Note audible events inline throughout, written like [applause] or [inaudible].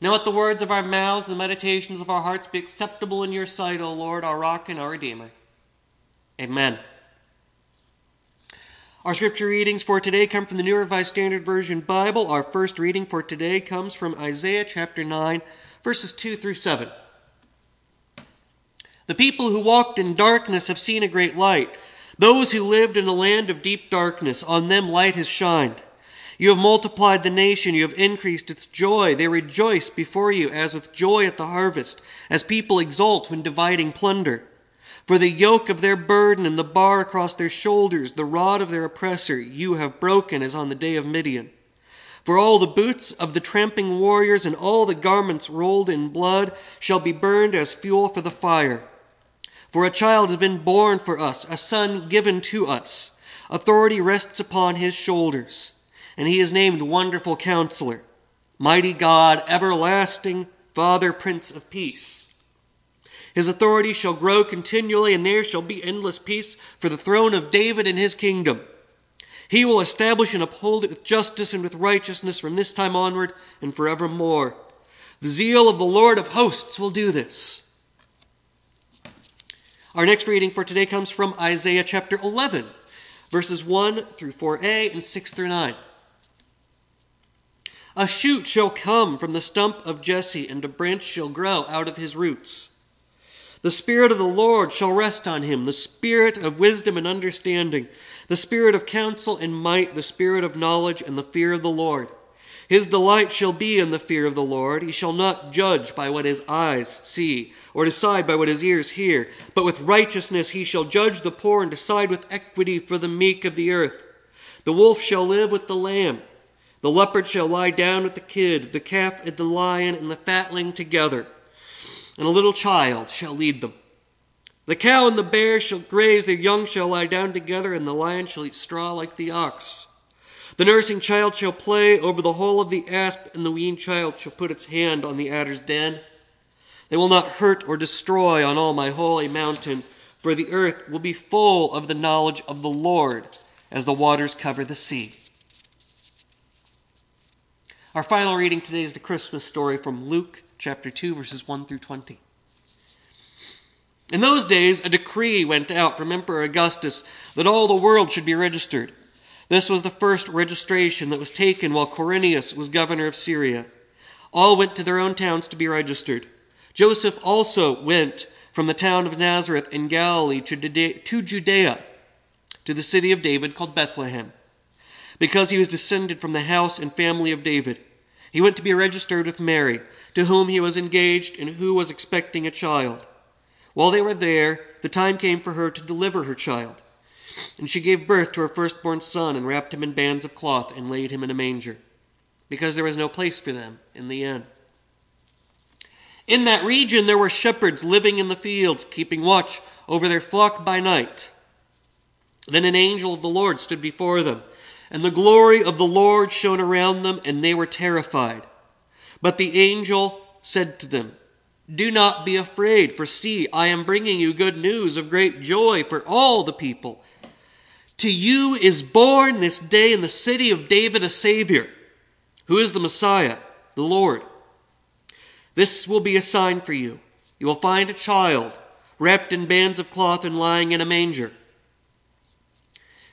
Now let the words of our mouths and the meditations of our hearts be acceptable in your sight, O Lord, our rock and our redeemer. Amen. Our scripture readings for today come from the New Revised Standard Version Bible. Our first reading for today comes from Isaiah chapter 9, verses 2 through 7. The people who walked in darkness have seen a great light. Those who lived in a land of deep darkness, on them light has shined. You have multiplied the nation, you have increased its joy. They rejoice before you as with joy at the harvest, as people exult when dividing plunder. For the yoke of their burden and the bar across their shoulders, the rod of their oppressor, you have broken as on the day of Midian. For all the boots of the tramping warriors and all the garments rolled in blood shall be burned as fuel for the fire. For a child has been born for us, a son given to us. Authority rests upon his shoulders and he is named Wonderful Counselor, Mighty God, Everlasting Father, Prince of Peace. His authority shall grow continually, and there shall be endless peace for the throne of David and his kingdom. He will establish and uphold it with justice and with righteousness from this time onward and forevermore. The zeal of the Lord of hosts will do this. Our next reading for today comes from Isaiah chapter 11, verses 1 through 4a and 6 through 9. A shoot shall come from the stump of Jesse, and a branch shall grow out of his roots. The Spirit of the Lord shall rest on him, the Spirit of wisdom and understanding, the Spirit of counsel and might, the Spirit of knowledge and the fear of the Lord. His delight shall be in the fear of the Lord. He shall not judge by what his eyes see, or decide by what his ears hear, but with righteousness he shall judge the poor and decide with equity for the meek of the earth. The wolf shall live with the lamb the leopard shall lie down with the kid, the calf and the lion and the fatling together, and a little child shall lead them. The cow and the bear shall graze, their young shall lie down together, and the lion shall eat straw like the ox. The nursing child shall play over the hole of the asp, and the weaned child shall put its hand on the adder's den. They will not hurt or destroy on all my holy mountain, for the earth will be full of the knowledge of the Lord as the waters cover the sea. Our final reading today is the Christmas story from Luke chapter 2, verses 1 through 20. In those days, a decree went out from Emperor Augustus that all the world should be registered. This was the first registration that was taken while Quirinius was governor of Syria. All went to their own towns to be registered. Joseph also went from the town of Nazareth in Galilee to Judea, to the city of David called Bethlehem, because he was descended from the house and family of David. He went to be registered with Mary, to whom he was engaged and who was expecting a child. While they were there, the time came for her to deliver her child. And she gave birth to her firstborn son and wrapped him in bands of cloth and laid him in a manger, because there was no place for them in the inn. In that region there were shepherds living in the fields, keeping watch over their flock by night. Then an angel of the Lord stood before them and the glory of the Lord shone around them, and they were terrified. But the angel said to them, Do not be afraid, for see, I am bringing you good news of great joy for all the people. To you is born this day in the city of David a Savior, who is the Messiah, the Lord. This will be a sign for you. You will find a child wrapped in bands of cloth and lying in a manger.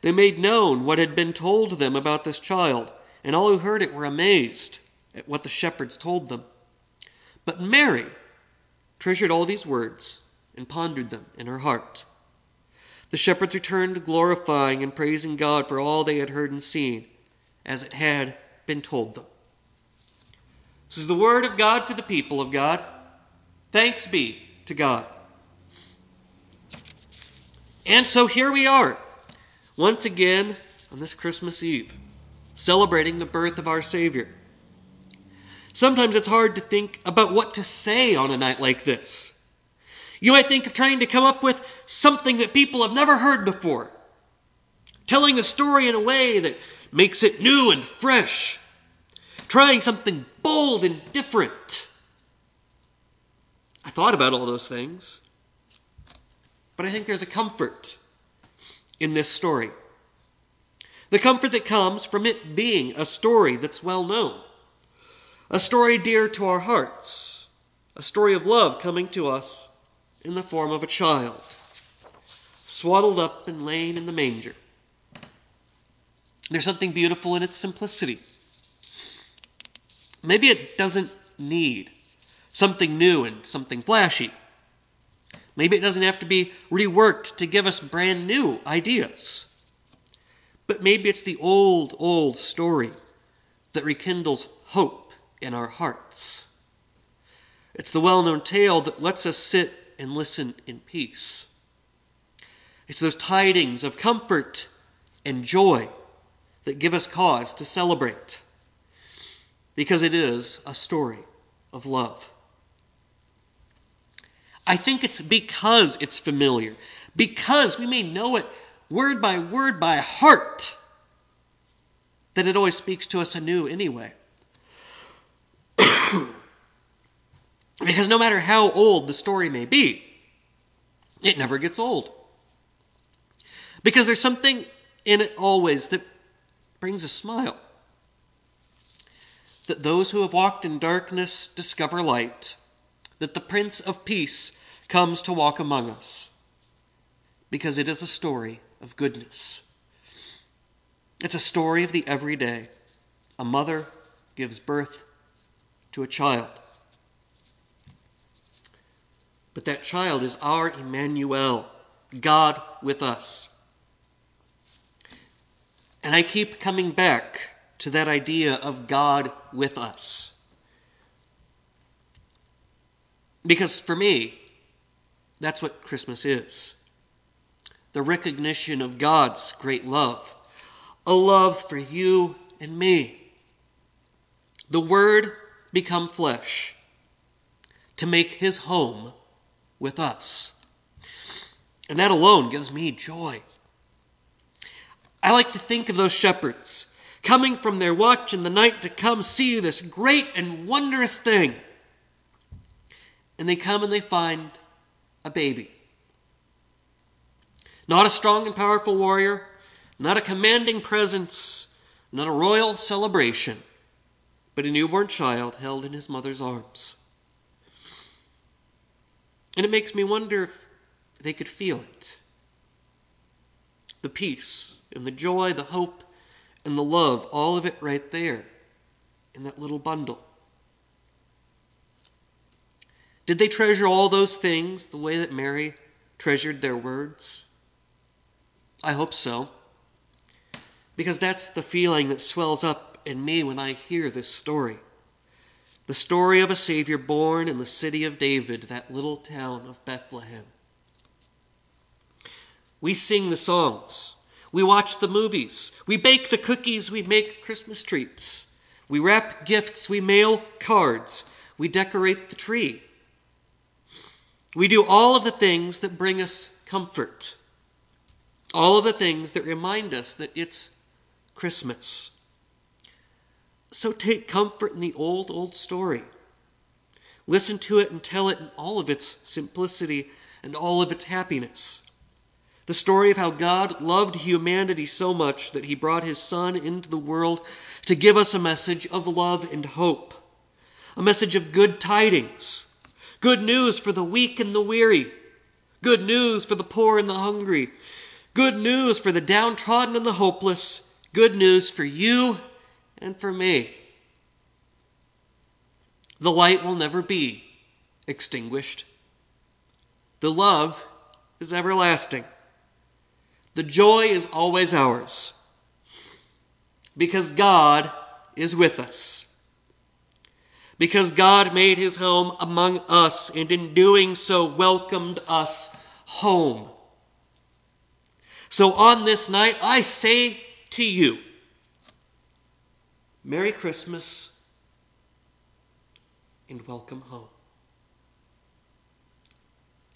they made known what had been told them about this child, and all who heard it were amazed at what the shepherds told them. But Mary treasured all these words and pondered them in her heart. The shepherds returned, glorifying and praising God for all they had heard and seen, as it had been told them. This is the word of God for the people of God. Thanks be to God. And so here we are once again on this Christmas Eve, celebrating the birth of our Savior. Sometimes it's hard to think about what to say on a night like this. You might think of trying to come up with something that people have never heard before, telling the story in a way that makes it new and fresh, trying something bold and different. I thought about all those things, but I think there's a comfort in this story. The comfort that comes from it being a story that's well known a story dear to our hearts, a story of love coming to us in the form of a child, swaddled up and laying in the manger. There's something beautiful in its simplicity. Maybe it doesn't need something new and something flashy. Maybe it doesn't have to be reworked to give us brand new ideas. But maybe it's the old, old story that rekindles hope in our hearts. It's the well known tale that lets us sit and listen in peace. It's those tidings of comfort and joy that give us cause to celebrate because it is a story of love. I think it's because it's familiar, because we may know it word by word by heart, that it always speaks to us anew anyway. [coughs] because no matter how old the story may be, it never gets old. Because there's something in it always that brings a smile. That those who have walked in darkness discover light, that the Prince of Peace comes to walk among us, because it is a story of goodness. It's a story of the everyday. A mother gives birth to a child. But that child is our Emmanuel, God with us. And I keep coming back to that idea of God with us. Because for me, that's what Christmas is the recognition of God's great love, a love for you and me. The Word become flesh to make his home with us. And that alone gives me joy. I like to think of those shepherds coming from their watch in the night to come see this great and wondrous thing. And they come and they find a baby. Not a strong and powerful warrior, not a commanding presence, not a royal celebration, but a newborn child held in his mother's arms. And it makes me wonder if they could feel it the peace and the joy, the hope and the love, all of it right there in that little bundle. Did they treasure all those things the way that Mary treasured their words? I hope so. Because that's the feeling that swells up in me when I hear this story. The story of a Savior born in the city of David, that little town of Bethlehem. We sing the songs. We watch the movies. We bake the cookies. We make Christmas treats. We wrap gifts. We mail cards. We decorate the tree. We do all of the things that bring us comfort. All of the things that remind us that it's Christmas. So take comfort in the old, old story. Listen to it and tell it in all of its simplicity and all of its happiness. The story of how God loved humanity so much that he brought his Son into the world to give us a message of love and hope, a message of good tidings, good news for the weak and the weary, good news for the poor and the hungry, good news for the downtrodden and the hopeless, good news for you and for me. The light will never be extinguished. The love is everlasting. The joy is always ours because God is with us. Because God made his home among us and in doing so welcomed us home. So on this night, I say to you, Merry Christmas and welcome home.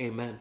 Amen.